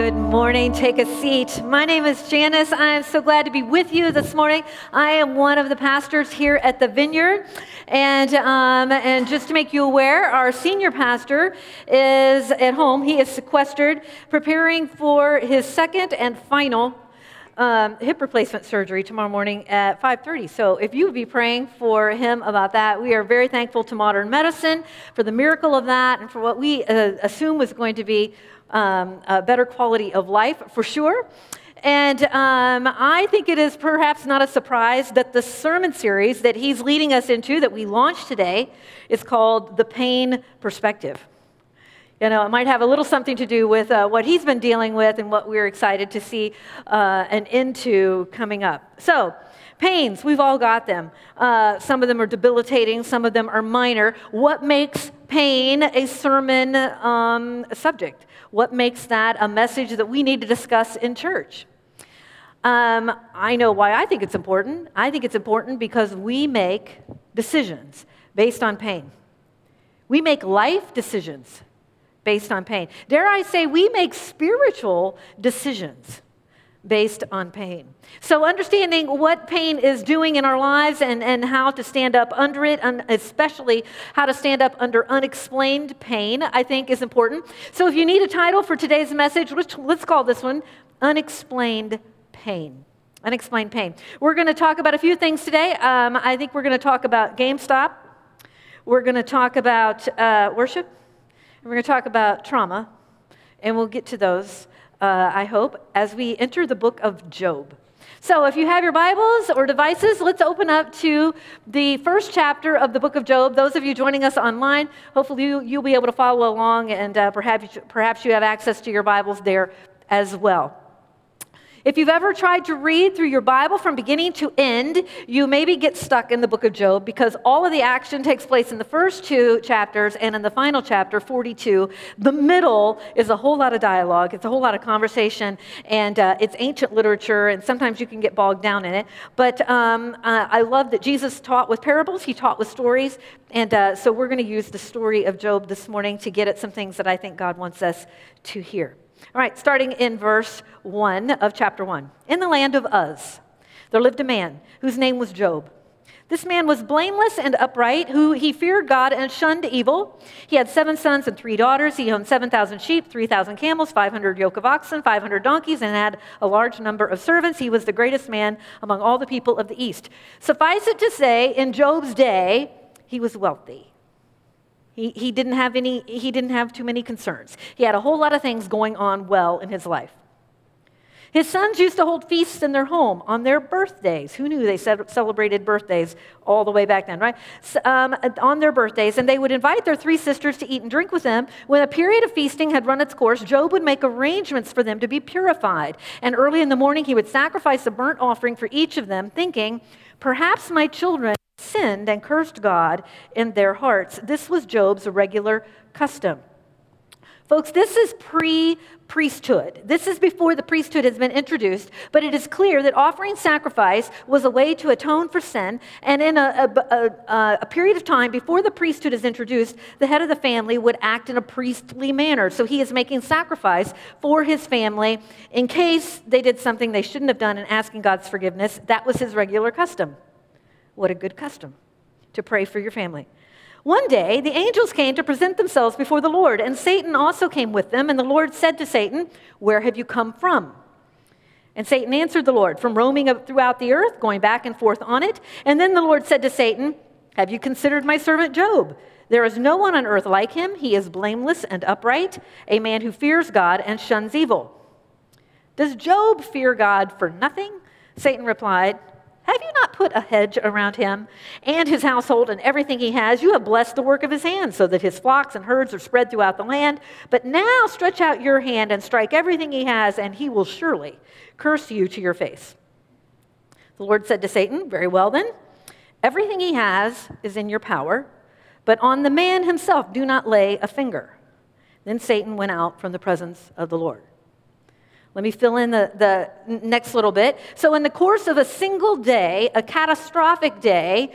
Good morning. Take a seat. My name is Janice. I am so glad to be with you this morning. I am one of the pastors here at the Vineyard. And, um, and just to make you aware, our senior pastor is at home. He is sequestered, preparing for his second and final um, hip replacement surgery tomorrow morning at 5.30 so if you would be praying for him about that we are very thankful to modern medicine for the miracle of that and for what we uh, assume was going to be um, a better quality of life for sure. And um, I think it is perhaps not a surprise that the sermon series that he's leading us into, that we launched today, is called The Pain Perspective. You know, it might have a little something to do with uh, what he's been dealing with and what we're excited to see uh, an end to coming up. So, pains, we've all got them. Uh, some of them are debilitating, some of them are minor. What makes pain a sermon um, subject? What makes that a message that we need to discuss in church? Um, I know why I think it's important. I think it's important because we make decisions based on pain. We make life decisions based on pain. Dare I say, we make spiritual decisions based on pain. So, understanding what pain is doing in our lives and, and how to stand up under it, and especially how to stand up under unexplained pain, I think is important. So, if you need a title for today's message, let's, let's call this one Unexplained Pain. Unexplained pain. We're going to talk about a few things today. Um, I think we're going to talk about GameStop. We're going to talk about uh, worship. And we're going to talk about trauma. And we'll get to those uh, I hope, as we enter the book of Job. So, if you have your Bibles or devices, let's open up to the first chapter of the book of Job. Those of you joining us online, hopefully you, will be able to follow along, and uh, perhaps, perhaps you have access to your Bibles there as well. If you've ever tried to read through your Bible from beginning to end, you maybe get stuck in the book of Job because all of the action takes place in the first two chapters and in the final chapter, 42. The middle is a whole lot of dialogue, it's a whole lot of conversation, and uh, it's ancient literature, and sometimes you can get bogged down in it. But um, uh, I love that Jesus taught with parables, he taught with stories, and uh, so we're going to use the story of Job this morning to get at some things that I think God wants us to hear. All right, starting in verse 1 of chapter 1. In the land of Uz, there lived a man whose name was Job. This man was blameless and upright, who he feared God and shunned evil. He had seven sons and three daughters. He owned 7,000 sheep, 3,000 camels, 500 yoke of oxen, 500 donkeys, and had a large number of servants. He was the greatest man among all the people of the East. Suffice it to say, in Job's day, he was wealthy. He, he, didn't have any, he didn't have too many concerns. He had a whole lot of things going on well in his life. His sons used to hold feasts in their home on their birthdays. Who knew they celebrated birthdays all the way back then, right? Um, on their birthdays, and they would invite their three sisters to eat and drink with them. When a period of feasting had run its course, Job would make arrangements for them to be purified. And early in the morning, he would sacrifice a burnt offering for each of them, thinking, Perhaps my children sinned and cursed God in their hearts. This was Job's regular custom. Folks, this is pre priesthood. This is before the priesthood has been introduced, but it is clear that offering sacrifice was a way to atone for sin. And in a, a, a, a, period of time before the priesthood is introduced, the head of the family would act in a priestly manner. So he is making sacrifice for his family in case they did something they shouldn't have done and asking God's forgiveness. That was his regular custom. What a good custom to pray for your family. One day, the angels came to present themselves before the Lord, and Satan also came with them. And the Lord said to Satan, Where have you come from? And Satan answered the Lord, From roaming throughout the earth, going back and forth on it. And then the Lord said to Satan, Have you considered my servant Job? There is no one on earth like him. He is blameless and upright, a man who fears God and shuns evil. Does Job fear God for nothing? Satan replied, have you not put a hedge around him and his household and everything he has? You have blessed the work of his hands so that his flocks and herds are spread throughout the land. But now stretch out your hand and strike everything he has, and he will surely curse you to your face. The Lord said to Satan, Very well then, everything he has is in your power, but on the man himself do not lay a finger. Then Satan went out from the presence of the Lord. Let me fill in the, the next little bit. So, in the course of a single day, a catastrophic day,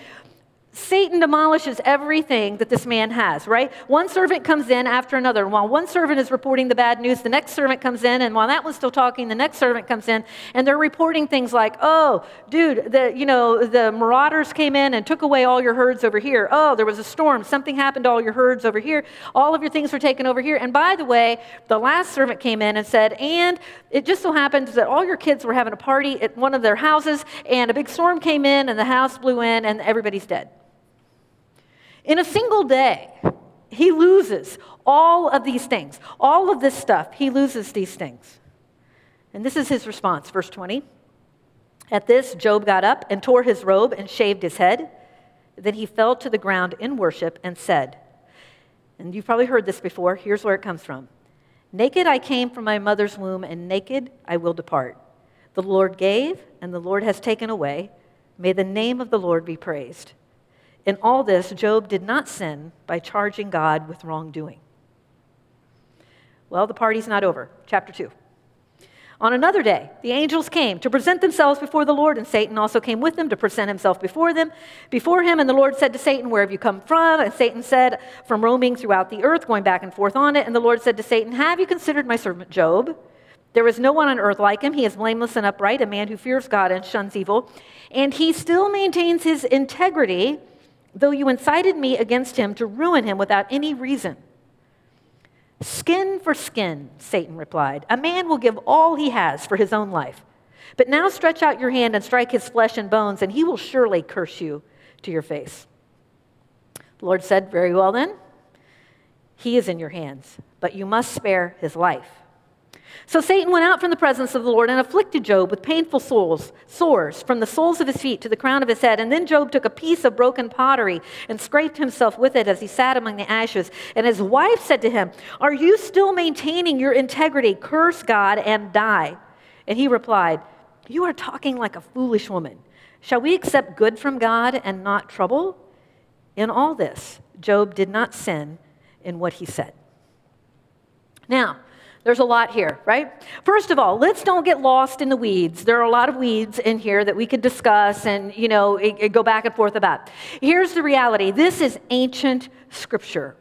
Satan demolishes everything that this man has, right? One servant comes in after another. And while one servant is reporting the bad news, the next servant comes in. And while that one's still talking, the next servant comes in. And they're reporting things like, oh, dude, the, you know, the marauders came in and took away all your herds over here. Oh, there was a storm. Something happened to all your herds over here. All of your things were taken over here. And by the way, the last servant came in and said, and it just so happens that all your kids were having a party at one of their houses. And a big storm came in and the house blew in and everybody's dead. In a single day, he loses all of these things. All of this stuff, he loses these things. And this is his response, verse 20. At this, Job got up and tore his robe and shaved his head. Then he fell to the ground in worship and said, and you've probably heard this before, here's where it comes from Naked I came from my mother's womb, and naked I will depart. The Lord gave, and the Lord has taken away. May the name of the Lord be praised. In all this, Job did not sin by charging God with wrongdoing. Well, the party's not over. Chapter 2. On another day, the angels came to present themselves before the Lord, and Satan also came with them to present himself before them, before him. And the Lord said to Satan, Where have you come from? And Satan said, From roaming throughout the earth, going back and forth on it. And the Lord said to Satan, Have you considered my servant Job? There is no one on earth like him. He is blameless and upright, a man who fears God and shuns evil. And he still maintains his integrity though you incited me against him to ruin him without any reason. Skin for skin, Satan replied. A man will give all he has for his own life. But now stretch out your hand and strike his flesh and bones, and he will surely curse you to your face. The Lord said, Very well then. He is in your hands, but you must spare his life. So Satan went out from the presence of the Lord and afflicted Job with painful sores, sores from the soles of his feet to the crown of his head. And then Job took a piece of broken pottery and scraped himself with it as he sat among the ashes. And his wife said to him, Are you still maintaining your integrity? Curse God and die. And he replied, You are talking like a foolish woman. Shall we accept good from God and not trouble? In all this, Job did not sin in what he said. Now, there's a lot here, right? First of all, let's don't get lost in the weeds. There are a lot of weeds in here that we could discuss and, you know, it, it go back and forth about. Here's the reality this is ancient scripture.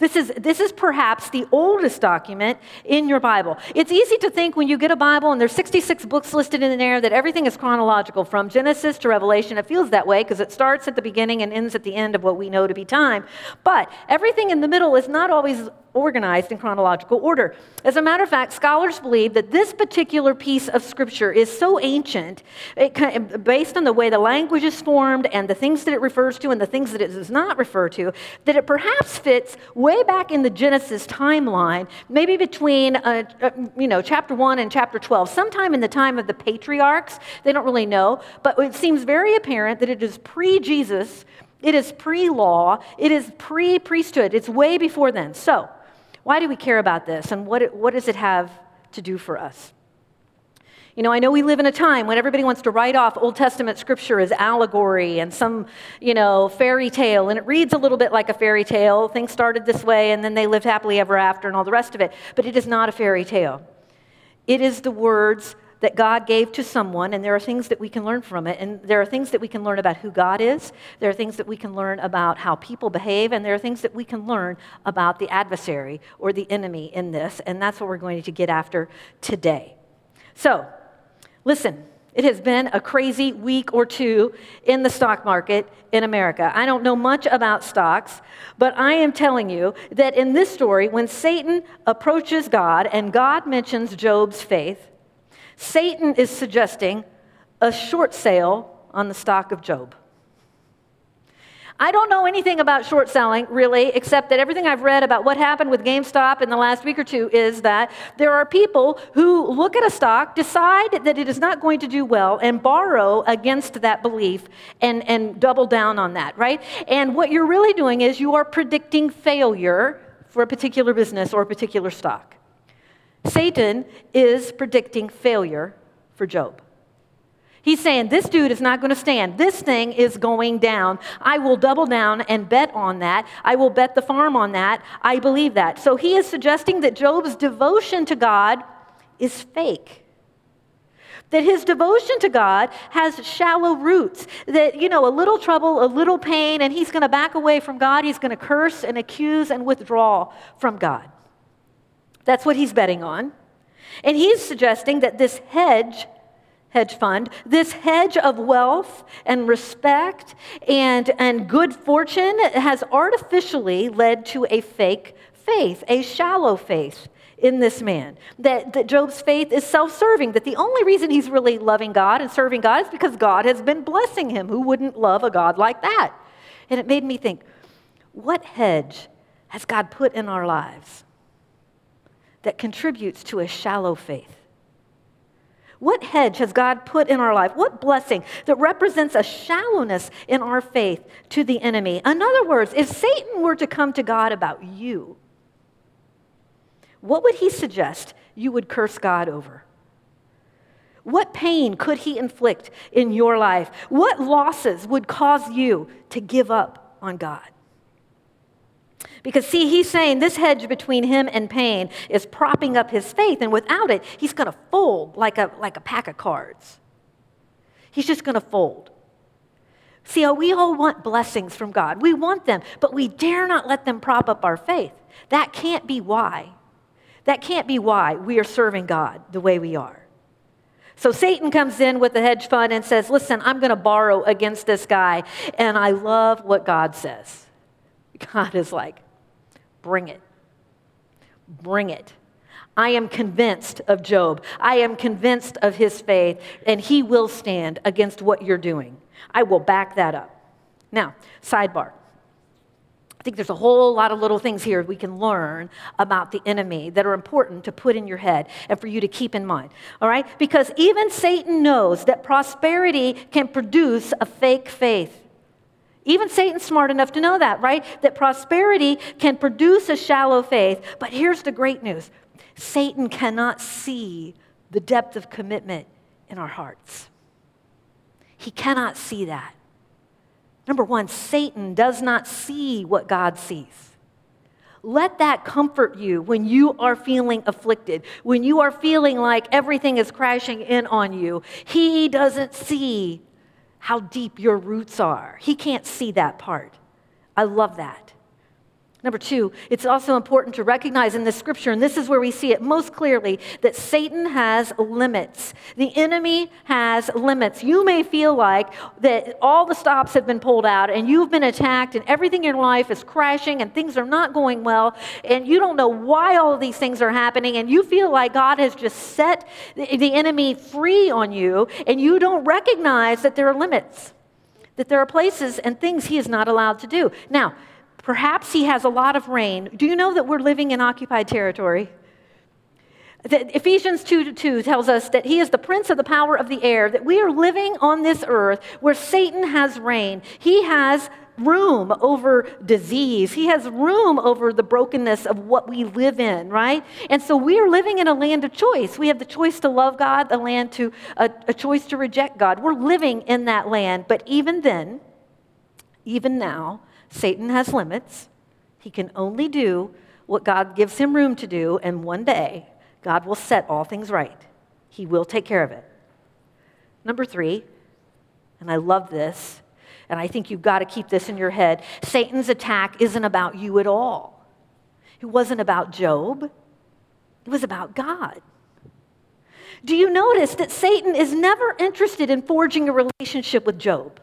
This is, this is perhaps the oldest document in your Bible. It's easy to think when you get a Bible and there's 66 books listed in there that everything is chronological from Genesis to Revelation. It feels that way because it starts at the beginning and ends at the end of what we know to be time. But everything in the middle is not always organized in chronological order. As a matter of fact, scholars believe that this particular piece of scripture is so ancient, it, based on the way the language is formed and the things that it refers to and the things that it does not refer to, that it perhaps fits way back in the Genesis timeline, maybe between uh, uh, you know chapter one and chapter twelve, sometime in the time of the patriarchs. They don't really know, but it seems very apparent that it is pre-Jesus. It is pre law. It is pre priesthood. It's way before then. So, why do we care about this, and what, what does it have to do for us? You know, I know we live in a time when everybody wants to write off Old Testament scripture as allegory and some, you know, fairy tale, and it reads a little bit like a fairy tale. Things started this way, and then they lived happily ever after, and all the rest of it. But it is not a fairy tale. It is the words that God gave to someone, and there are things that we can learn from it. And there are things that we can learn about who God is, there are things that we can learn about how people behave, and there are things that we can learn about the adversary or the enemy in this. And that's what we're going to get after today. So, listen. It has been a crazy week or two in the stock market in America. I don't know much about stocks, but I am telling you that in this story, when Satan approaches God and God mentions Job's faith, Satan is suggesting a short sale on the stock of Job. I don't know anything about short selling, really, except that everything I've read about what happened with GameStop in the last week or two is that there are people who look at a stock, decide that it is not going to do well, and borrow against that belief and, and double down on that, right? And what you're really doing is you are predicting failure for a particular business or a particular stock. Satan is predicting failure for Job. He's saying, This dude is not going to stand. This thing is going down. I will double down and bet on that. I will bet the farm on that. I believe that. So he is suggesting that Job's devotion to God is fake. That his devotion to God has shallow roots. That, you know, a little trouble, a little pain, and he's going to back away from God. He's going to curse and accuse and withdraw from God. That's what he's betting on. And he's suggesting that this hedge, hedge fund, this hedge of wealth and respect and, and good fortune has artificially led to a fake faith, a shallow faith in this man. That, that Job's faith is self serving, that the only reason he's really loving God and serving God is because God has been blessing him. Who wouldn't love a God like that? And it made me think what hedge has God put in our lives that contributes to a shallow faith? What hedge has God put in our life? What blessing that represents a shallowness in our faith to the enemy? In other words, if Satan were to come to God about you, what would he suggest you would curse God over? What pain could he inflict in your life? What losses would cause you to give up on God? Because, see, he's saying this hedge between him and pain is propping up his faith, and without it, he's going to fold like a, like a pack of cards. He's just going to fold. See, we all want blessings from God. We want them, but we dare not let them prop up our faith. That can't be why. That can't be why we are serving God the way we are. So Satan comes in with the hedge fund and says, Listen, I'm going to borrow against this guy. And I love what God says. God is like, Bring it. Bring it. I am convinced of Job. I am convinced of his faith, and he will stand against what you're doing. I will back that up. Now, sidebar. I think there's a whole lot of little things here we can learn about the enemy that are important to put in your head and for you to keep in mind. All right? Because even Satan knows that prosperity can produce a fake faith. Even Satan's smart enough to know that, right? That prosperity can produce a shallow faith. But here's the great news Satan cannot see the depth of commitment in our hearts. He cannot see that. Number one, Satan does not see what God sees. Let that comfort you when you are feeling afflicted, when you are feeling like everything is crashing in on you. He doesn't see how deep your roots are, he can't see that part. I love that. Number two, it's also important to recognize in the scripture, and this is where we see it most clearly, that Satan has limits. The enemy has limits. You may feel like that all the stops have been pulled out and you've been attacked and everything in your life is crashing and things are not going well and you don't know why all of these things are happening and you feel like God has just set the enemy free on you and you don't recognize that there are limits that there are places and things he is not allowed to do. Now, Perhaps he has a lot of reign. Do you know that we're living in occupied territory? Ephesians 2 2 tells us that he is the prince of the power of the air, that we are living on this earth where Satan has reign. He has room over disease, he has room over the brokenness of what we live in, right? And so we are living in a land of choice. We have the choice to love God, the land to a, a choice to reject God. We're living in that land, but even then, even now, Satan has limits. He can only do what God gives him room to do, and one day, God will set all things right. He will take care of it. Number three, and I love this, and I think you've got to keep this in your head Satan's attack isn't about you at all. It wasn't about Job, it was about God. Do you notice that Satan is never interested in forging a relationship with Job?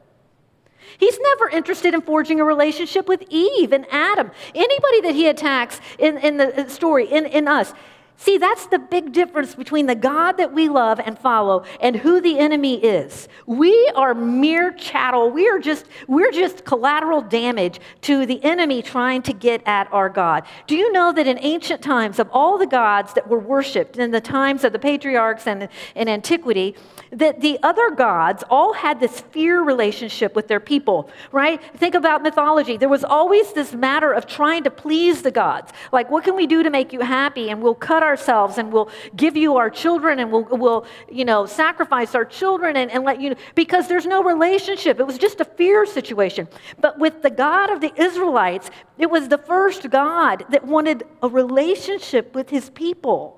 He's never interested in forging a relationship with Eve and Adam, anybody that he attacks in, in the story, in, in us. See, that's the big difference between the God that we love and follow and who the enemy is. We are mere chattel. We are just, we're just collateral damage to the enemy trying to get at our God. Do you know that in ancient times, of all the gods that were worshipped in the times of the patriarchs and in antiquity, that the other gods all had this fear relationship with their people, right? Think about mythology. There was always this matter of trying to please the gods. Like, what can we do to make you happy? And we'll cut ourselves and we'll give you our children and we'll, we'll you know, sacrifice our children and, and let you, because there's no relationship. It was just a fear situation. But with the God of the Israelites, it was the first God that wanted a relationship with his people.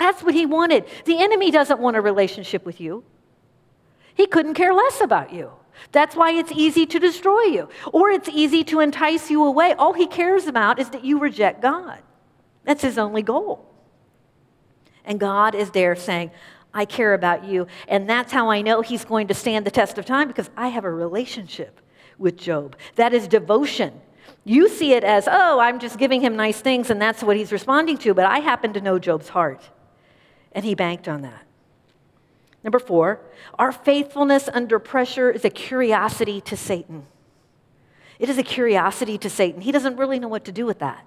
That's what he wanted. The enemy doesn't want a relationship with you, he couldn't care less about you. That's why it's easy to destroy you, or it's easy to entice you away. All he cares about is that you reject God. That's his only goal. And God is there saying, I care about you. And that's how I know he's going to stand the test of time because I have a relationship with Job. That is devotion. You see it as, oh, I'm just giving him nice things and that's what he's responding to, but I happen to know Job's heart. And he banked on that. Number four, our faithfulness under pressure is a curiosity to Satan. It is a curiosity to Satan. He doesn't really know what to do with that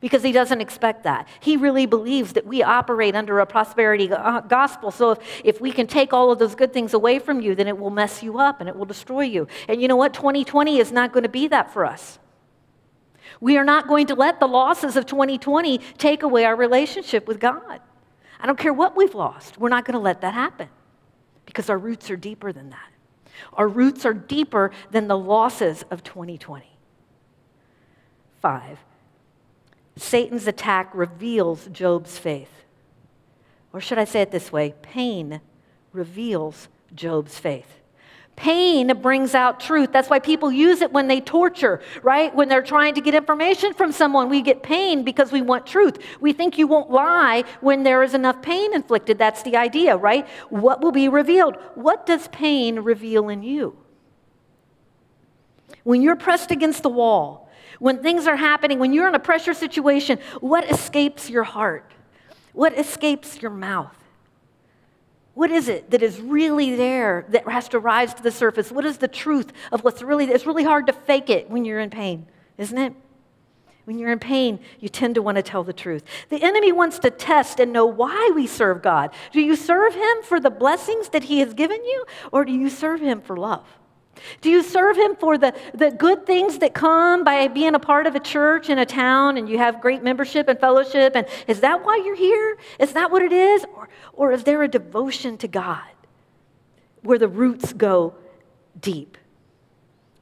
because he doesn't expect that. He really believes that we operate under a prosperity uh, gospel. So if, if we can take all of those good things away from you, then it will mess you up and it will destroy you. And you know what? 2020 is not going to be that for us. We are not going to let the losses of 2020 take away our relationship with God. I don't care what we've lost, we're not going to let that happen because our roots are deeper than that. Our roots are deeper than the losses of 2020. Five, Satan's attack reveals Job's faith. Or should I say it this way? Pain reveals Job's faith. Pain brings out truth. That's why people use it when they torture, right? When they're trying to get information from someone, we get pain because we want truth. We think you won't lie when there is enough pain inflicted. That's the idea, right? What will be revealed? What does pain reveal in you? When you're pressed against the wall, when things are happening, when you're in a pressure situation, what escapes your heart? What escapes your mouth? What is it that is really there that has to rise to the surface? What is the truth of what's really? It's really hard to fake it when you're in pain, isn't it? When you're in pain, you tend to want to tell the truth. The enemy wants to test and know why we serve God. Do you serve him for the blessings that he has given you, or do you serve him for love? Do you serve Him for the, the good things that come by being a part of a church in a town and you have great membership and fellowship? And is that why you're here? Is that what it is? Or, or is there a devotion to God where the roots go deep?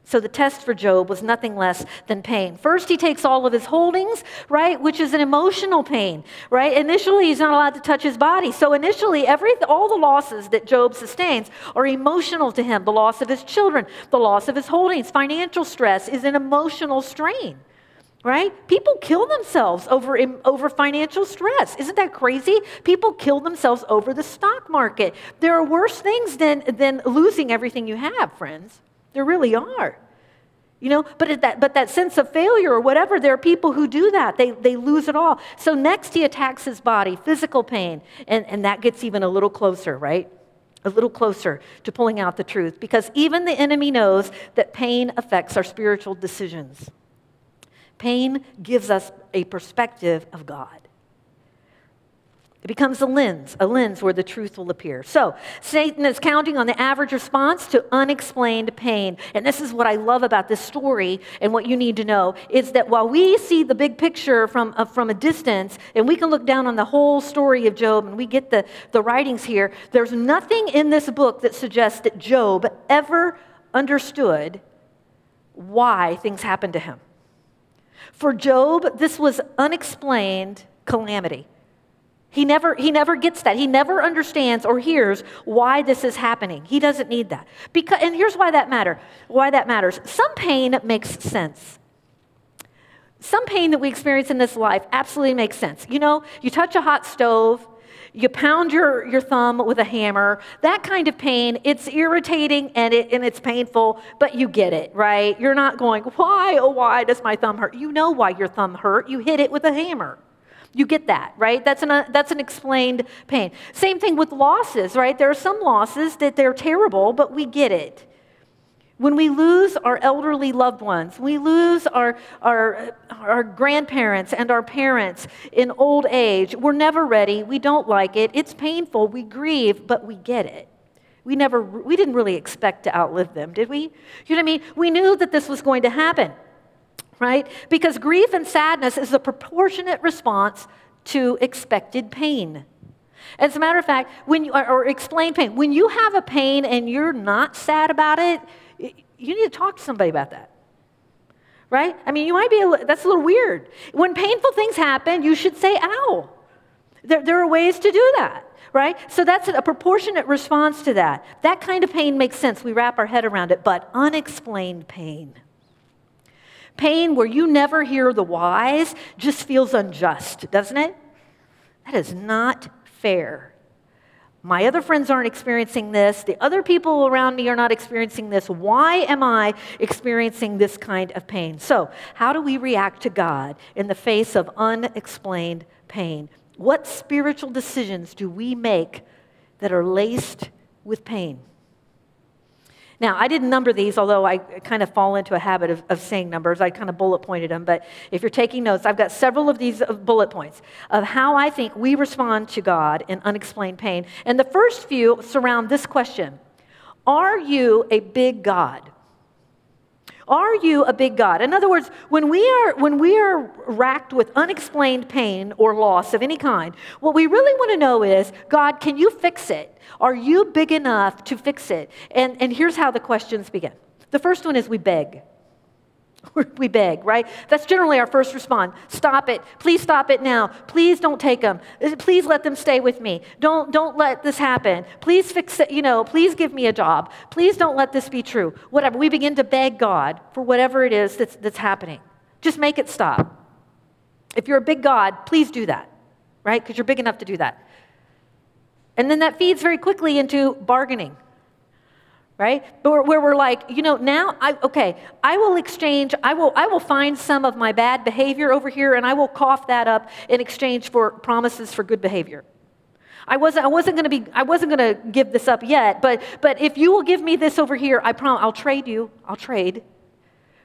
So the test for Job was nothing less than pain. First, he takes all of his holdings, right, which is an emotional pain, right? Initially, he's not allowed to touch his body. So initially, every all the losses that Job sustains are emotional to him. The loss of his children, the loss of his holdings, financial stress is an emotional strain. Right? People kill themselves over, over financial stress. Isn't that crazy? People kill themselves over the stock market. There are worse things than, than losing everything you have, friends. There really are. You know, but that, but that sense of failure or whatever, there are people who do that. They, they lose it all. So next he attacks his body, physical pain, and, and that gets even a little closer, right? A little closer to pulling out the truth because even the enemy knows that pain affects our spiritual decisions. Pain gives us a perspective of God. It becomes a lens, a lens where the truth will appear. So, Satan is counting on the average response to unexplained pain. And this is what I love about this story and what you need to know is that while we see the big picture from, uh, from a distance and we can look down on the whole story of Job and we get the, the writings here, there's nothing in this book that suggests that Job ever understood why things happened to him. For Job, this was unexplained calamity. He never, he never gets that. He never understands or hears why this is happening. He doesn't need that. Because, and here's why that matter. Why that matters. Some pain makes sense. Some pain that we experience in this life absolutely makes sense. You know, you touch a hot stove, you pound your, your thumb with a hammer, that kind of pain, it's irritating and, it, and it's painful, but you get it, right? You're not going, why, oh, why does my thumb hurt? You know why your thumb hurt. You hit it with a hammer. You get that, right? That's an, uh, that's an explained pain. Same thing with losses, right? There are some losses that they're terrible, but we get it. When we lose our elderly loved ones, we lose our, our, our grandparents and our parents in old age, we're never ready. We don't like it. It's painful. We grieve, but we get it. We never, we didn't really expect to outlive them, did we? You know what I mean? We knew that this was going to happen right? Because grief and sadness is a proportionate response to expected pain. As a matter of fact, when you, or explain pain, when you have a pain and you're not sad about it, you need to talk to somebody about that. Right? I mean, you might be, a, that's a little weird. When painful things happen, you should say, ow. There, there are ways to do that, right? So that's a proportionate response to that. That kind of pain makes sense. We wrap our head around it, but unexplained pain. Pain where you never hear the whys just feels unjust, doesn't it? That is not fair. My other friends aren't experiencing this. The other people around me are not experiencing this. Why am I experiencing this kind of pain? So, how do we react to God in the face of unexplained pain? What spiritual decisions do we make that are laced with pain? Now, I didn't number these, although I kind of fall into a habit of, of, saying numbers. I kind of bullet pointed them. But if you're taking notes, I've got several of these uh, bullet points of how I think we respond to God in unexplained pain. And the first few surround this question Are you a big God? Are you a big God? In other words, when we are when we are racked with unexplained pain or loss of any kind, what we really want to know is, God, can you fix it? Are you big enough to fix it? And and here's how the questions begin. The first one is we beg. we beg, right? That's generally our first response. Stop it. Please stop it now. Please don't take them. Uh, please let them stay with me. Don't, don't let this happen. Please fix it, you know, please give me a job. Please don't let this be true. Whatever. We begin to beg God for whatever it is that's, that's happening. Just make it stop. If you're a big God, please do that, right? Because you're big enough to do that. And then that feeds very quickly into bargaining right? But where we're like you know now i okay i will exchange i will i will find some of my bad behavior over here and i will cough that up in exchange for promises for good behavior. I wasn't i wasn't going to be i wasn't to give this up yet but but if you will give me this over here i promise i'll trade you i'll trade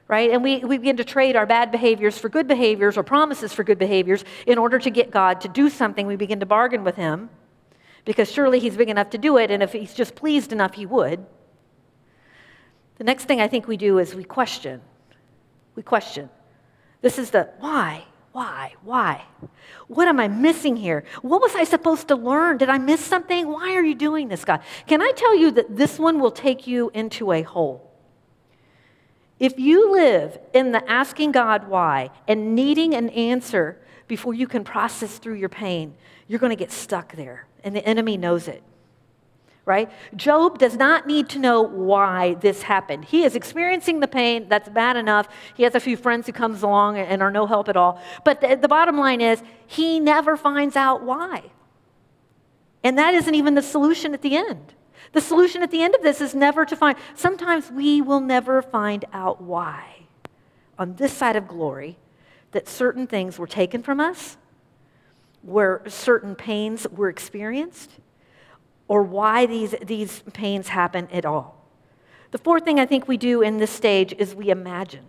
right? And we, we begin to trade our bad behaviors for good behaviors or promises for good behaviors in order to get god to do something. We begin to bargain with him because surely he's big enough to do it and if he's just pleased enough he would the next thing I think we do is we question. We question. This is the why, why, why? What am I missing here? What was I supposed to learn? Did I miss something? Why are you doing this, God? Can I tell you that this one will take you into a hole? If you live in the asking God why and needing an answer before you can process through your pain, you're going to get stuck there, and the enemy knows it right? Job does not need to know why this happened. He is experiencing the pain. That's bad enough. He has a few friends who comes along and are no help at all. But the, the bottom line is he never finds out why. And that isn't even the solution at the end. The solution at the end of this is never to find. Sometimes we will never find out why on this side of glory that certain things were taken from us, where certain pains were experienced or why these, these pains happen at all. The fourth thing I think we do in this stage is we imagine.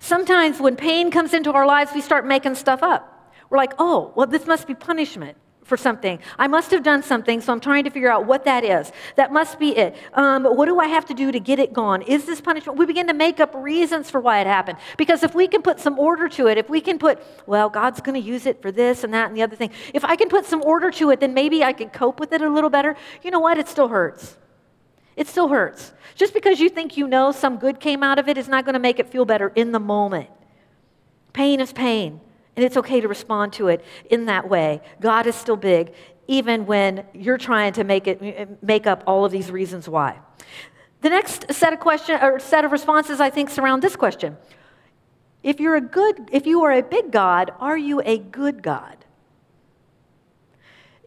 Sometimes when pain comes into our lives, we start making stuff up. We're like, oh, well, this must be punishment for something. I must have done something, so I'm trying to figure out what that is. That must be it. Um, what do I have to do to get it gone? Is this punishment? We begin to make up reasons for why it happened. Because if we can put some order to it, if we can put, well, God's going to use it for this and that and the other thing, if I can put some order to it, then maybe I can cope with it a little better. You know what? It still hurts. It still hurts. Just because you think you know some good came out of it is not going to make it feel better in the moment. Pain is pain. And it's okay to respond to it in that way. God is still big, even when you're trying to make, it, make up all of these reasons why. The next set of question or set of responses I think surround this question. If you're a good if you are a big God, are you a good God?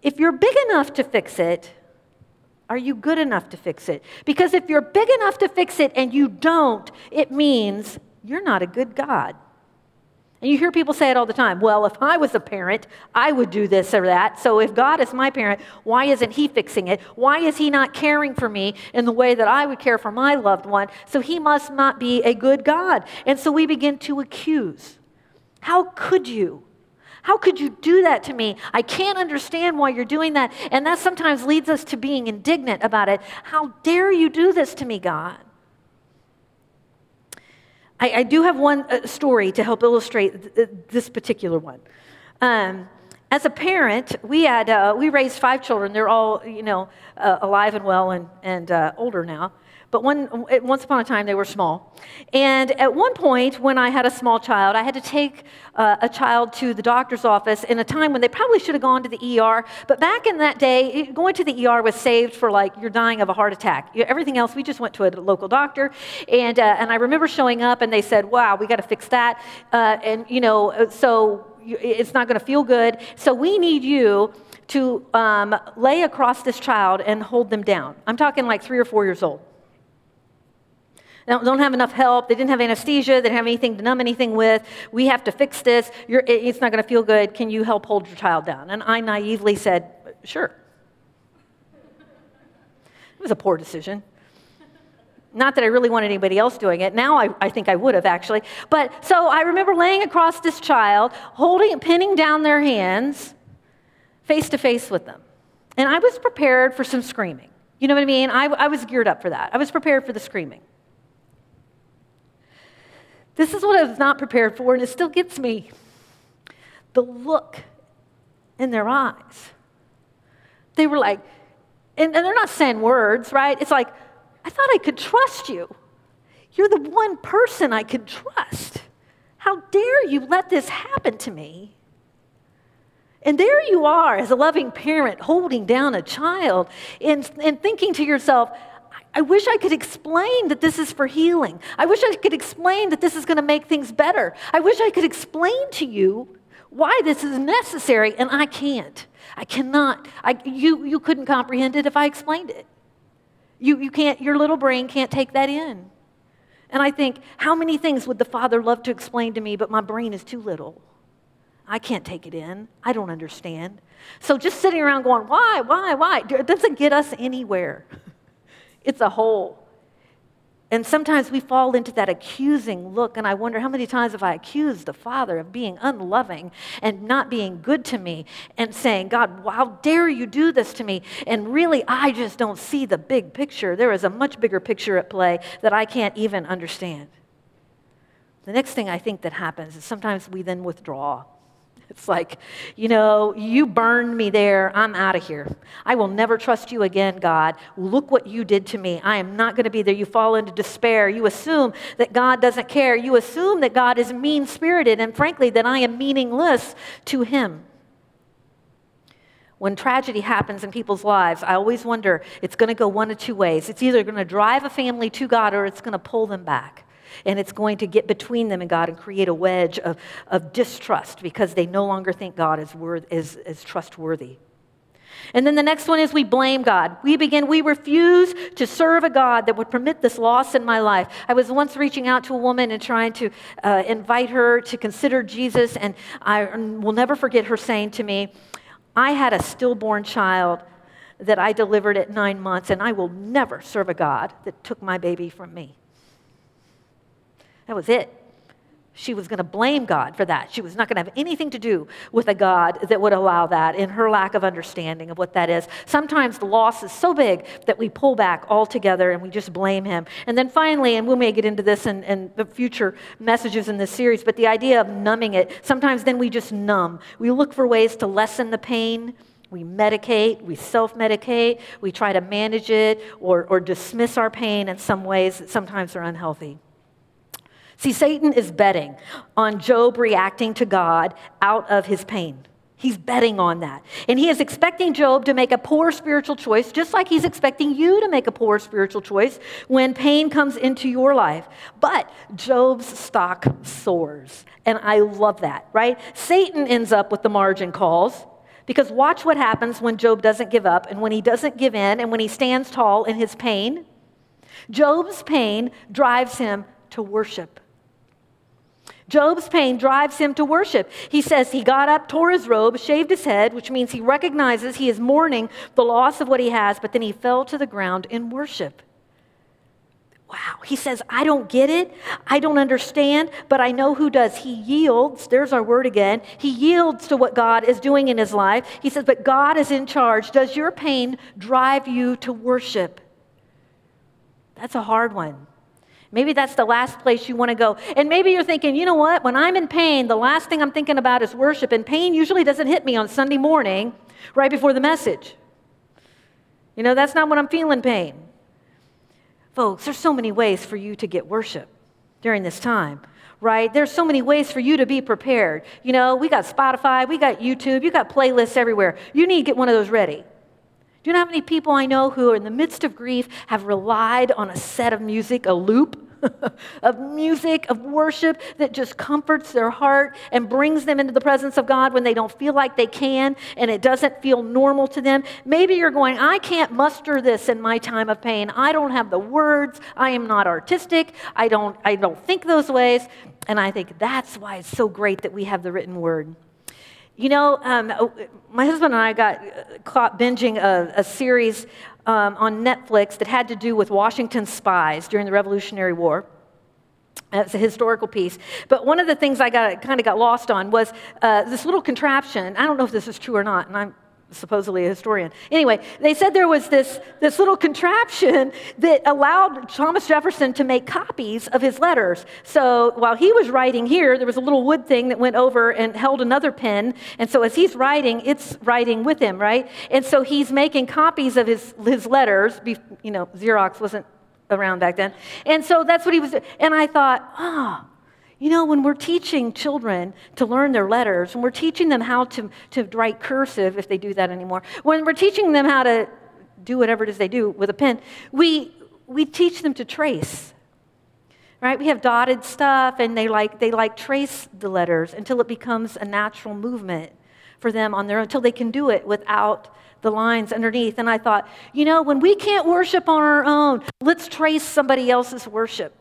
If you're big enough to fix it, are you good enough to fix it? Because if you're big enough to fix it and you don't, it means you're not a good God. And you hear people say it all the time. Well, if I was a parent, I would do this or that. So if God is my parent, why isn't He fixing it? Why is He not caring for me in the way that I would care for my loved one? So He must not be a good God. And so we begin to accuse. How could you? How could you do that to me? I can't understand why you're doing that. And that sometimes leads us to being indignant about it. How dare you do this to me, God? I, I do have one uh, story to help illustrate th- this particular one. Um, as a parent, we had uh, we raised five children. They're all you know uh, alive and well and and uh, older now. But one, once upon a time they were small. And at one point, when I had a small child, I had to take uh, a child to the doctor's office in a time when they probably should have gone to the ER. But back in that day, going to the ER was saved for like you're dying of a heart attack. Everything else, we just went to a local doctor. And, uh, and I remember showing up and they said, wow, we got to fix that. Uh, and, you know, so it's not going to feel good. So we need you to um, lay across this child and hold them down. I'm talking like three or four years old. Don't have enough help. They didn't have anesthesia. They didn't have anything to numb anything with. We have to fix this. You're, it's not going to feel good. Can you help hold your child down? And I naively said, Sure. It was a poor decision. Not that I really wanted anybody else doing it. Now I, I think I would have actually. But so I remember laying across this child, holding, pinning down their hands, face to face with them. And I was prepared for some screaming. You know what I mean? I, I was geared up for that. I was prepared for the screaming. This is what I was not prepared for, and it still gets me. The look in their eyes. They were like, and, and they're not saying words, right? It's like, I thought I could trust you. You're the one person I could trust. How dare you let this happen to me? And there you are as a loving parent holding down a child and, and thinking to yourself, I wish I could explain that this is for healing. I wish I could explain that this is going to make things better. I wish I could explain to you why this is necessary, and I can't. I cannot. I, you, you couldn't comprehend it if I explained it. You, you can't, your little brain can't take that in. And I think, how many things would the Father love to explain to me, but my brain is too little? I can't take it in. I don't understand. So just sitting around going, why, why, why, it doesn't get us anywhere. it's a hole. And sometimes we fall into that accusing look, and I wonder how many times have I accused the Father of being unloving and not being good to me and saying, God, how dare you do this to me? And really, I just don't see the big picture. There is a much bigger picture at play that I can't even understand. The next thing I think that happens is sometimes we then withdraw. It's like, you know, you burned me there. I'm out of here. I will never trust you again, God. Look what you did to me. I am not going to be there. You fall into despair. You assume that God doesn't care. You assume that God is mean spirited, and frankly, that I am meaningless to Him. When tragedy happens in people's lives, I always wonder it's going to go one of two ways. It's either going to drive a family to God or it's going to pull them back and it's going to get between them and God and create a wedge of, of distrust because they no longer think God is, worth, is, is trustworthy. And then the next one is we blame God. We begin, we refuse to serve a God that would permit this loss in my life. I was once reaching out to a woman and trying to uh, invite her to consider Jesus, and I will never forget her saying to me, I had a stillborn child that I delivered at nine months, and I will never serve a God that took my baby from me. That was it. She was going to blame God for that. She was not going to have anything to do with a God that would allow that in her lack of understanding of what that is. Sometimes the loss is so big that we pull back altogether and we just blame Him. And then finally, and we may get into this in, in the future messages in this series, but the idea of numbing it, sometimes then we just numb. We look for ways to lessen the pain. We medicate, we self medicate, we try to manage it or, or dismiss our pain in some ways that sometimes are unhealthy. See, Satan is betting on Job reacting to God out of his pain. He's betting on that. And he is expecting Job to make a poor spiritual choice, just like he's expecting you to make a poor spiritual choice when pain comes into your life. But Job's stock soars. And I love that, right? Satan ends up with the margin calls. Because watch what happens when Job doesn't give up and when he doesn't give in and when he stands tall in his pain. Job's pain drives him to worship. Job's pain drives him to worship. He says he got up, tore his robe, shaved his head, which means he recognizes he is mourning the loss of what he has, but then he fell to the ground in worship. Wow. He says, I don't get it. I don't understand, but I know who does. He yields. There's our word again. He yields to what God is doing in his life. He says, but God is in charge. Does your pain drive you to worship? That's a hard one. Maybe that's the last place you want to go. And maybe you're thinking, you know what? When I'm in pain, the last thing I'm thinking about is worship. And pain usually doesn't hit me on Sunday morning right before the message. You know, that's not when I'm feeling pain. Folks, there's so many ways for you to get worship during this time right? There's so many ways for you to be prepared. You know, we got Spotify, we got YouTube, you got playlists everywhere. You need to get one of those ready. Do you know how many people I know who are in the midst of grief have relied on a set of music, a loop? of music, of worship that just comforts their heart and brings them into the presence of God when they don't feel like they can and it doesn't feel normal to them. Maybe you're going, I can't muster this in my time of pain. I don't have the words. I am not artistic. I don't, I don't think those ways. And I think that's why it's so great that we have the written word. You know, um, oh, my husband and I got caught binging a, a series um, on Netflix that had to do with Washington spies during the Revolutionary War. It's a historical piece. But one of the things I got kind of got lost on was uh, this little contraption. I don't know if this is true or not, and I'm supposedly a historian. Anyway, they said there was this, this little contraption that allowed Thomas Jefferson to make copies of his letters. So while he was writing here, there was a little wood thing that went over and held another pen. And so as he's writing, it's writing with him, right? And so he's making copies of his, his letters. You know, Xerox wasn't around back then. And so that's what he was. And I thought, ah. Oh, you know, when we're teaching children to learn their letters, when we're teaching them how to, to write cursive, if they do that anymore, when we're teaching them how to do whatever it is they do with a pen, we, we teach them to trace. Right? We have dotted stuff and they like, they like trace the letters until it becomes a natural movement for them on their own, until they can do it without the lines underneath. And I thought, you know, when we can't worship on our own, let's trace somebody else's worship.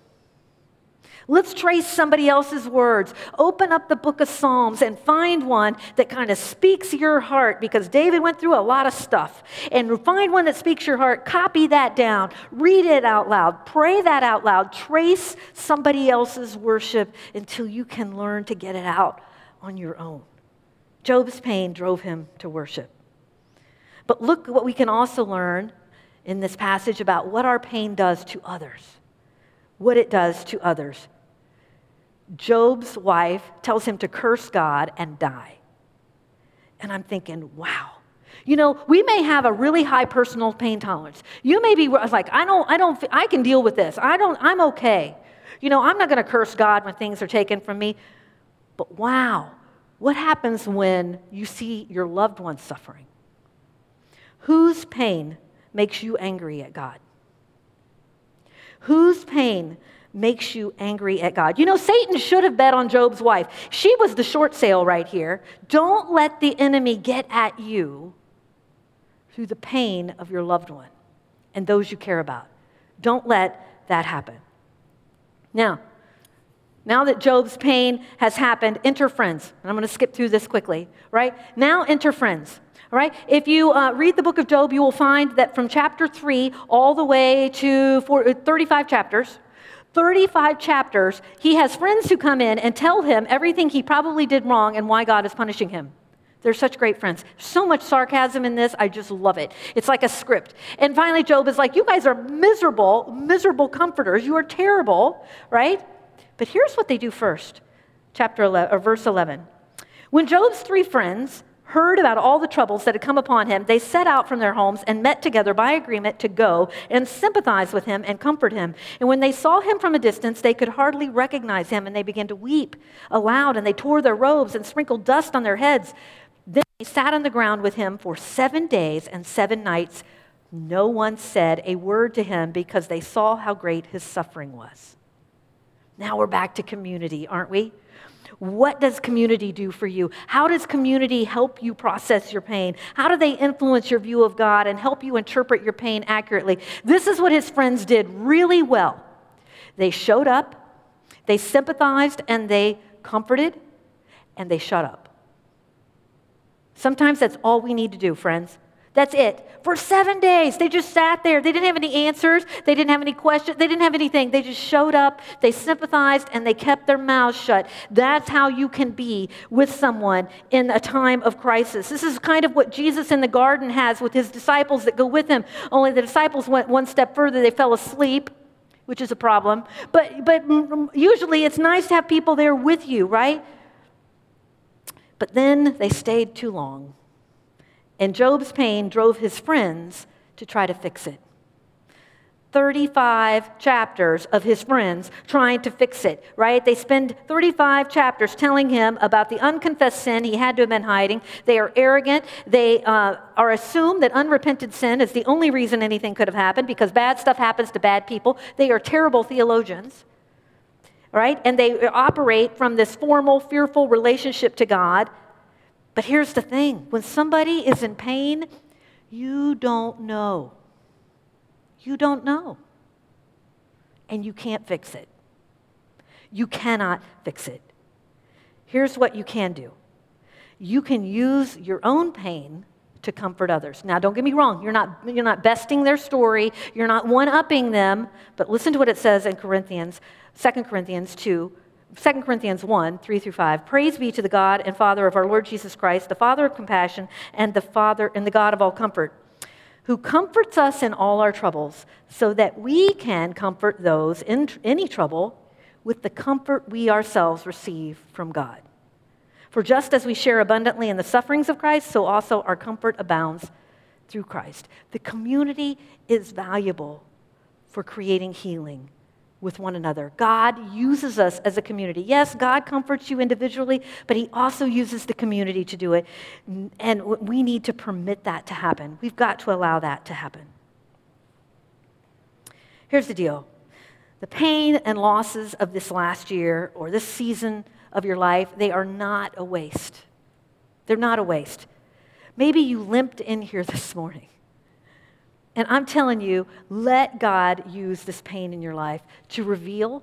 Let's trace somebody else's words. Open up the book of Psalms and find one that kind of speaks your heart because David went through a lot of stuff. And find one that speaks your heart. Copy that down. Read it out loud. Pray that out loud. Trace somebody else's worship until you can learn to get it out on your own. Job's pain drove him to worship. But look what we can also learn in this passage about what our pain does to others. What it does to others. Job's wife tells him to curse God and die. And I'm thinking, wow. You know, we may have a really high personal pain tolerance. You may be like, I don't, I don't, I can deal with this. I don't, I'm okay. You know, I'm not going to curse God when things are taken from me. But wow, what happens when you see your loved one suffering? Whose pain makes you angry at God? Whose pain makes you angry at God. You know, Satan should have bet on Job's wife. She was the short sale right here. Don't let the enemy get at you through the pain of your loved one and those you care about. Don't let that happen. Now, now that Job's pain has happened, enter friends. And I'm going to skip through this quickly, right? Now enter friends. All right? If you uh, read the book of Job, you will find that from chapter 3 all the way to 35 chapters, 35 chapters, he has friends who come in and tell him everything he probably did wrong and why God is punishing him. They're such great friends. So much sarcasm in this. I just love it. It's like a script. And finally, Job is like, You guys are miserable, miserable comforters. You are terrible, right? But here's what they do first. Chapter 11, or verse 11. When Job's three friends heard about all the troubles that had come upon him, they set out from their homes and met together by agreement to go and sympathize with him and comfort him. And when they saw him from a distance, they could hardly recognize him, and they began to weep aloud, and they tore their robes and sprinkled dust on their heads. Then they sat on the ground with him for seven days and seven nights. No one said a word to him because they saw how great his suffering was. Now we're back to community, aren't we? What does community do for you? How does community help you process your pain? How do they influence your view of God and help you interpret your pain accurately? This is what his friends did really well. They showed up, they sympathized, and they comforted, and they shut up. Sometimes that's all we need to do, friends. That's it. For seven days, they just sat there. They didn't have any answers. They didn't have any questions. They didn't have anything. They just showed up, they sympathized, and they kept their mouths shut. That's how you can be with someone in a time of crisis. This is kind of what Jesus in the garden has with his disciples that go with him. Only the disciples went one step further. They fell asleep, which is a problem. But, but usually it's nice to have people there with you, right? But then they stayed too long. And Job's pain drove his friends to try to fix it. 35 chapters of his friends trying to fix it, right? They spend 35 chapters telling him about the unconfessed sin he had to have been hiding. They are arrogant. They uh, are assumed that unrepented sin is the only reason anything could have happened because bad stuff happens to bad people. They are terrible theologians, right? And they operate from this formal, fearful relationship to God. But here's the thing when somebody is in pain, you don't know. You don't know. And you can't fix it. You cannot fix it. Here's what you can do you can use your own pain to comfort others. Now, don't get me wrong, you're not, you're not besting their story, you're not one upping them, but listen to what it says in Corinthians, 2 Corinthians 2. 2 Corinthians 1, 3 through 5. Praise be to the God and Father of our Lord Jesus Christ, the Father of compassion and the Father and the God of all comfort who comforts us in all our troubles, so that we can comfort those in any trouble with the comfort we ourselves receive from God. For just as we share abundantly in the sufferings of Christ, so also our comfort abounds through Christ. The community is valuable for creating healing with one another. God uses us as a community. Yes, God comforts you individually, but He also uses the community to do it. And we need to permit that to happen. We've got to allow that to happen. Here's the deal the pain and losses of this last year or this season of your life, they are not a waste. They're not a waste. Maybe you limped in here this morning and I'm telling you, let God use this pain in your life to reveal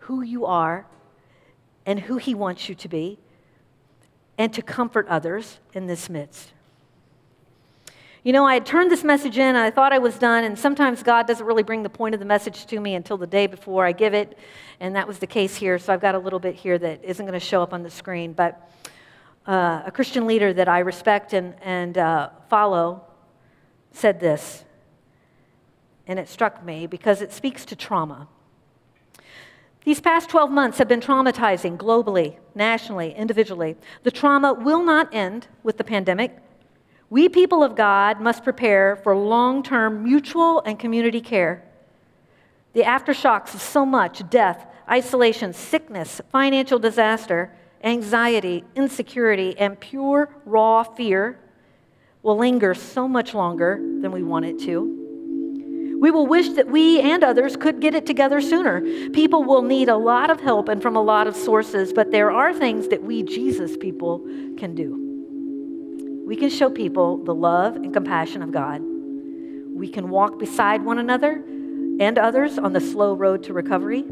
who you are and who He wants you to be and to comfort others in this midst. You know, I had turned this message in and I thought I was done, and sometimes God doesn't really bring the point of the message to me until the day before I give it, and that was the case here. So I've got a little bit here that isn't going to show up on the screen. But uh, a Christian leader that I respect and, and uh, follow said this, and it struck me because it speaks to trauma. These past 12 months have been traumatizing globally, nationally, individually. The trauma will not end with the pandemic. We, people of God, must prepare for long term mutual and community care. The aftershocks of so much death, isolation, sickness, financial disaster, anxiety, insecurity, and pure raw fear will linger so much longer than we want it to. We will wish that we and others could get it together sooner. People will need a lot of help and from a lot of sources, but there are things that we, Jesus people, can do. We can show people the love and compassion of God. We can walk beside one another and others on the slow road to recovery.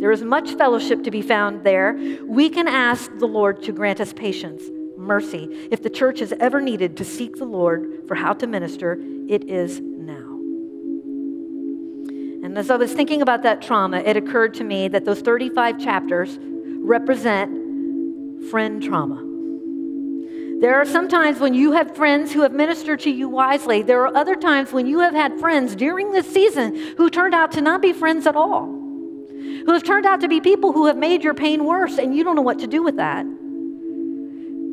There is much fellowship to be found there. We can ask the Lord to grant us patience mercy. If the church has ever needed to seek the Lord for how to minister, it is now. And as I was thinking about that trauma, it occurred to me that those 35 chapters represent friend trauma. There are some times when you have friends who have ministered to you wisely. There are other times when you have had friends during this season who turned out to not be friends at all, who have turned out to be people who have made your pain worse, and you don't know what to do with that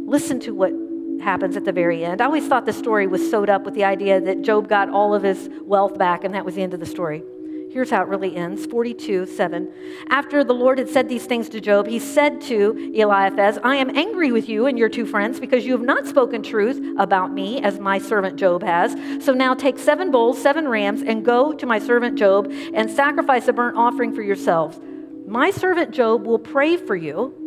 listen to what happens at the very end. I always thought the story was sewed up with the idea that Job got all of his wealth back and that was the end of the story. Here's how it really ends 42 7. After the Lord had said these things to Job, he said to Eliphaz, I am angry with you and your two friends because you have not spoken truth about me as my servant Job has. So now take seven bulls, seven rams, and go to my servant Job and sacrifice a burnt offering for yourselves. My servant Job will pray for you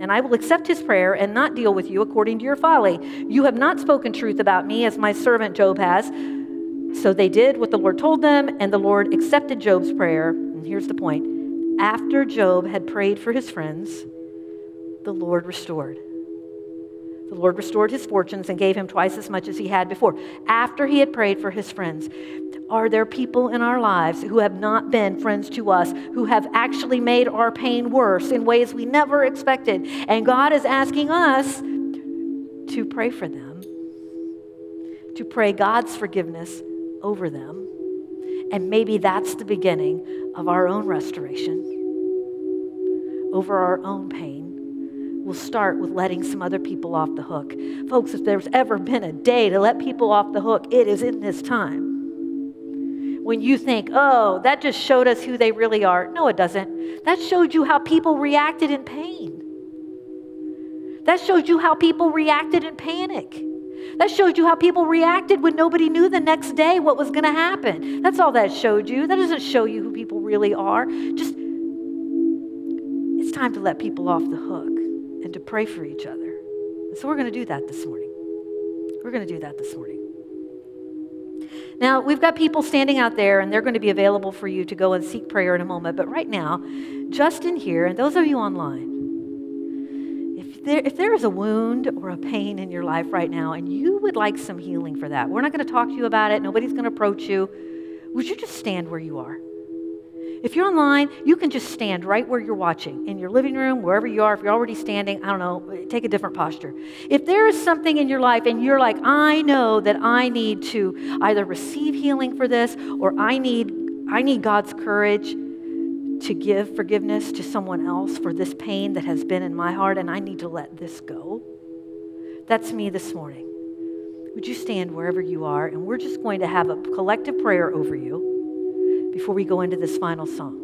and I will accept his prayer and not deal with you according to your folly. You have not spoken truth about me as my servant Job has. So they did what the Lord told them, and the Lord accepted Job's prayer. And here's the point after Job had prayed for his friends, the Lord restored. The Lord restored his fortunes and gave him twice as much as he had before. After he had prayed for his friends, are there people in our lives who have not been friends to us, who have actually made our pain worse in ways we never expected? And God is asking us to pray for them, to pray God's forgiveness over them. And maybe that's the beginning of our own restoration over our own pain we'll start with letting some other people off the hook. Folks, if there's ever been a day to let people off the hook, it is in this time. when you think, oh, that just showed us who they really are. No, it doesn't. That showed you how people reacted in pain. That showed you how people reacted in panic. That showed you how people reacted when nobody knew the next day what was going to happen. That's all that showed you. That doesn't show you who people really are. Just, it's time to let people off the hook to pray for each other. So we're going to do that this morning. We're going to do that this morning. Now, we've got people standing out there, and they're going to be available for you to go and seek prayer in a moment. But right now, just in here, and those of you online, if there, if there is a wound or a pain in your life right now, and you would like some healing for that, we're not going to talk to you about it. Nobody's going to approach you. Would you just stand where you are? If you're online, you can just stand right where you're watching, in your living room, wherever you are. If you're already standing, I don't know, take a different posture. If there is something in your life and you're like, I know that I need to either receive healing for this or I need, I need God's courage to give forgiveness to someone else for this pain that has been in my heart and I need to let this go. That's me this morning. Would you stand wherever you are? And we're just going to have a collective prayer over you before we go into this final song.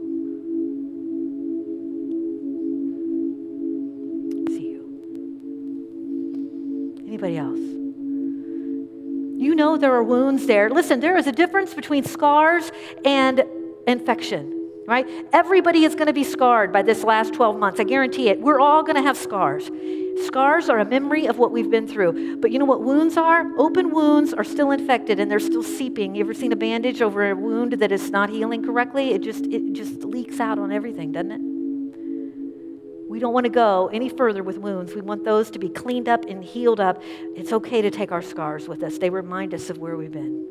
See you. Anybody else? You know there are wounds there. Listen, there is a difference between scars and infection, right? Everybody is going to be scarred by this last 12 months. I guarantee it. We're all going to have scars. Scars are a memory of what we've been through. But you know what wounds are? Open wounds are still infected and they're still seeping. You ever seen a bandage over a wound that is not healing correctly? It just it just leaks out on everything, doesn't it? We don't want to go any further with wounds. We want those to be cleaned up and healed up. It's okay to take our scars with us. They remind us of where we've been.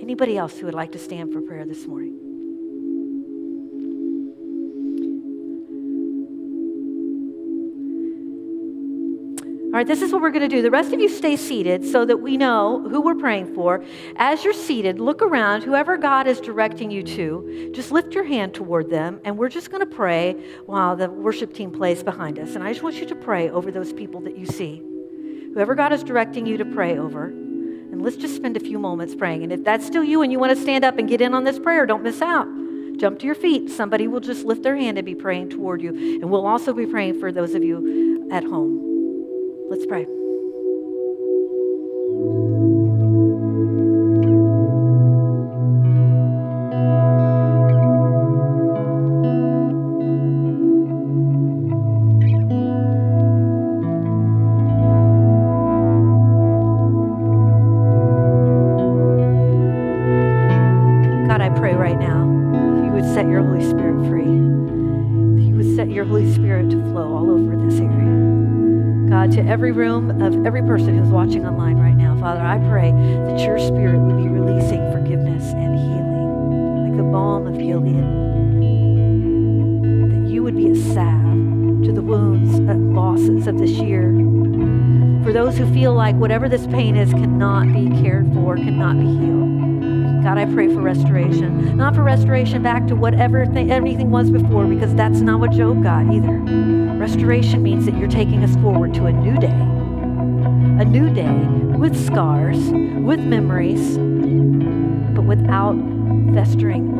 Anybody else who would like to stand for prayer this morning? All right, this is what we're going to do. The rest of you stay seated so that we know who we're praying for. As you're seated, look around, whoever God is directing you to, just lift your hand toward them, and we're just going to pray while the worship team plays behind us. And I just want you to pray over those people that you see. Whoever God is directing you to pray over. And let's just spend a few moments praying. And if that's still you and you want to stand up and get in on this prayer, don't miss out. Jump to your feet. Somebody will just lift their hand and be praying toward you. And we'll also be praying for those of you at home. Let's pray. Every person who's watching online right now. Father, I pray that your spirit would be releasing forgiveness and healing, like the balm of Gilead. That you would be a salve to the wounds and losses of this year. For those who feel like whatever this pain is cannot be cared for, cannot be healed. God, I pray for restoration. Not for restoration back to whatever th- anything was before, because that's not what Job got either. Restoration means that you're taking us forward to a new day. A new day with scars, with memories, but without festering